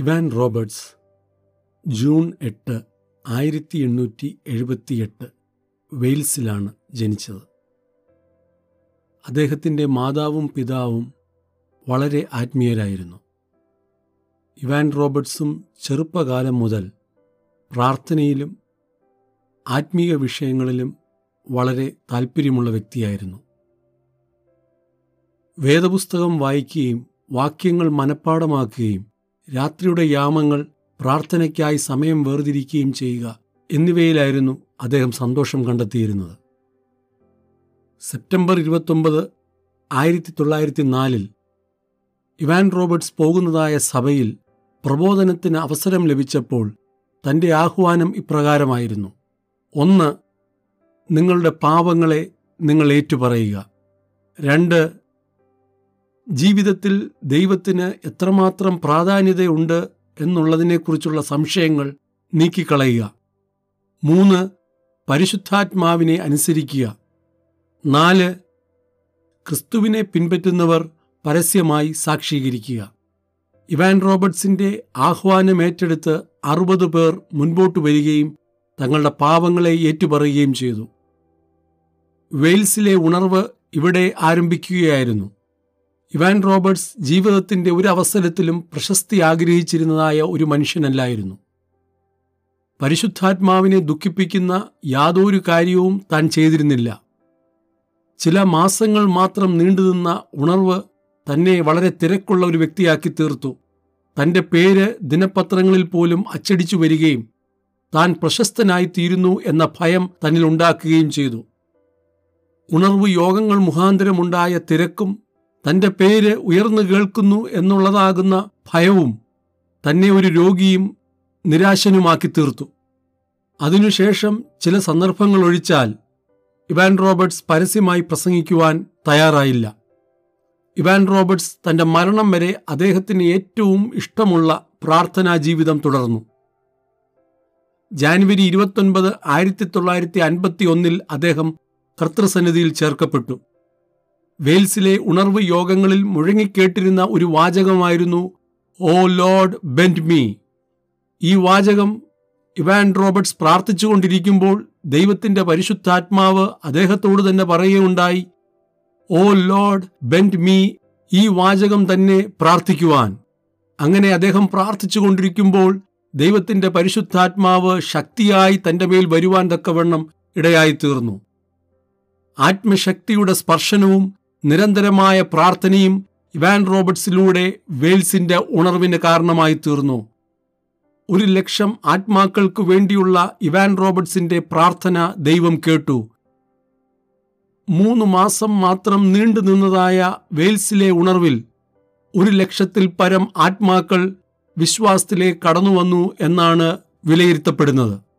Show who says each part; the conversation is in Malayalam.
Speaker 1: ഇവാൻ റോബർട്ട്സ് ജൂൺ എട്ട് ആയിരത്തി എണ്ണൂറ്റി എഴുപത്തിയെട്ട് വെയിൽസിലാണ് ജനിച്ചത്. അദ്ദേഹത്തിന്റെ മാതാവും പിതാവും വളരെ ആത്മീയരായിരുന്നു. ഇവാൻ റോബർട്ട്സും ചെറുപ്പകാലം മുതൽ പ്രാർത്ഥനയിലും ആത്മീയ വിഷയങ്ങളിലും വളരെ താൽപ്പര്യമുള്ള വ്യക്തിയായിരുന്നു. വേദപുസ്തകം വായിക്കുകയും വാക്യങ്ങൾ മനഃപ്പാടമാക്കുകയും രാത്രിയുടെ യാമങ്ങൾ പ്രാർത്ഥനയ്ക്കായി സമയം വേർതിരിക്കുകയും ചെയ്യുക എന്നിവയിലായിരുന്നു അദ്ദേഹം സന്തോഷം കണ്ടെത്തിയിരുന്നത്. സെപ്റ്റംബർ ഇരുപത്തൊമ്പത് ആയിരത്തി തൊള്ളായിരത്തി നാലിൽ ഇവാൻ റോബർട്സ് പോകുന്നതായ സഭയിൽ പ്രബോധനത്തിന് അവസരം ലഭിച്ചപ്പോൾ തന്റെ ആഹ്വാനം ഇപ്രകാരമായിരുന്നു. ഒന്ന് നിങ്ങളുടെ പാപങ്ങളെ നിങ്ങൾ ഏറ്റുപറയുക. രണ്ട് ജീവിതത്തിൽ ദൈവത്തിന് എത്രമാത്രം പ്രാധാന്യതയുണ്ട് എന്നുള്ളതിനെക്കുറിച്ചുള്ള സംശയങ്ങൾ നീക്കിക്കളയുക. മൂന്ന് പരിശുദ്ധാത്മാവിനെ അനുസരിക്കുക. നാല് ക്രിസ്തുവിനെ പിൻപറ്റുന്നവർ പരസ്യമായി സാക്ഷീകരിക്കുക. ഇവാൻ റോബർട്സിന്റെ ആഹ്വാനം ഏറ്റെടുത്ത് അറുപത് പേർ മുൻപോട്ട് വരികയും തങ്ങളുടെ പാവങ്ങളെ ഏറ്റുപറയുകയും ചെയ്തു. വെയിൽസിലെ ഉണർവ് ഇവിടെ ആരംഭിക്കുകയായിരുന്നു. ഇവാൻ റോബർട്ട്സ് ജീവിതത്തിന്റെ ഒരു അവസരത്തിലും പ്രശസ്തി ആഗ്രഹിച്ചിരുന്നതായ ഒരു മനുഷ്യനല്ലായിരുന്നു. പരിശുദ്ധാത്മാവിനെ ദുഃഖിപ്പിക്കുന്ന യാതൊരു കാര്യവും താൻ ചെയ്തിരുന്നില്ല. ചില മാസങ്ങൾ മാത്രം നീണ്ടുനിന്ന ഉണർവ് തന്നെ വളരെ തിരക്കുള്ള ഒരു വ്യക്തിയാക്കി തീർത്തു. തന്റെ പേര് ദിനപത്രങ്ങളിൽ പോലും അച്ചടിച്ചു വരികയും താൻ പ്രശസ്തനായി തീരുന്നു എന്ന ഭയം തന്നിൽ ഉണ്ടാക്കുകയും ചെയ്തു. ഉണർവ് യോഗങ്ങൾ മുഖാന്തരമുണ്ടായ തിരക്കും തന്റെ പേര് ഉയർന്നു കേൾക്കുന്നു എന്നുള്ളതാകുന്ന ഭയവും തന്നെ ഒരു രോഗിയും നിരാശനുമാക്കി തീർത്തു അതിനുശേഷം ചില സന്ദർഭങ്ങൾ ഒഴിച്ചാൽ ഇവാൻ റോബർട്ട്സ് പരസ്യമായി പ്രസംഗിക്കുവാൻ തയ്യാറായില്ല. ഇവാൻ റോബർട്ട്സ് തന്റെ മരണം വരെ അദ്ദേഹത്തിന് ഏറ്റവും ഇഷ്ടമുള്ള പ്രാർത്ഥനാ ജീവിതം തുടർന്നു. ജാനുവരി ഇരുപത്തൊൻപത് ആയിരത്തി തൊള്ളായിരത്തി അൻപത്തി ഒന്നിൽ അദ്ദേഹം കർത്തൃസന്നിധിയിൽ ചേർക്കപ്പെട്ടു. വെയിൽസിലെ ഉണർവ് യോഗങ്ങളിൽ മുഴങ്ങിക്കേട്ടിരുന്ന ഒരു വാചകമായിരുന്നു ഓ ലോർഡ് ബെൻഡ് മീ. ഈ വാചകം ഇവാൻ റോബർട്ട്സ് പ്രാർത്ഥിച്ചുകൊണ്ടിരിക്കുമ്പോൾ ദൈവത്തിന്റെ പരിശുദ്ധാത്മാവ് അദ്ദേഹത്തോട് തന്നെ പറയുകയുണ്ടായി ഓ ലോർഡ് ബെൻഡ് മീ ഈ വാചകം തന്നെ പ്രാർത്ഥിക്കുവാൻ. അങ്ങനെ അദ്ദേഹം പ്രാർത്ഥിച്ചുകൊണ്ടിരിക്കുമ്പോൾ ദൈവത്തിന്റെ പരിശുദ്ധാത്മാവ് ശക്തിയായി തന്റെ മേൽ വരുവാൻ തക്കവണ്ണം ഇടയായി തീർന്നു ആത്മശക്തിയുടെ സ്പർശനവും നിരന്തരമായ പ്രാർത്ഥനയും ഇവാൻ റോബർട്സിലൂടെ വെയിൽസിന്റെ ഉണർവിന് കാരണമായി തീർന്നു. ഒരു ലക്ഷം ആത്മാക്കൾക്ക് വേണ്ടിയുള്ള ഇവാൻ റോബർട്ട്സിന്റെ പ്രാർത്ഥന ദൈവം കേട്ടു. മൂന്ന് മാസം മാത്രം നീണ്ടു നിന്നതായ വെയിൽസിലെ ഉണർവിൽ ഒരു ലക്ഷത്തിൽ പരം ആത്മാക്കൾ വിശ്വാസത്തിലേക്ക് കടന്നുവന്നു എന്നാണ് വിലയിരുത്തപ്പെടുന്നത്.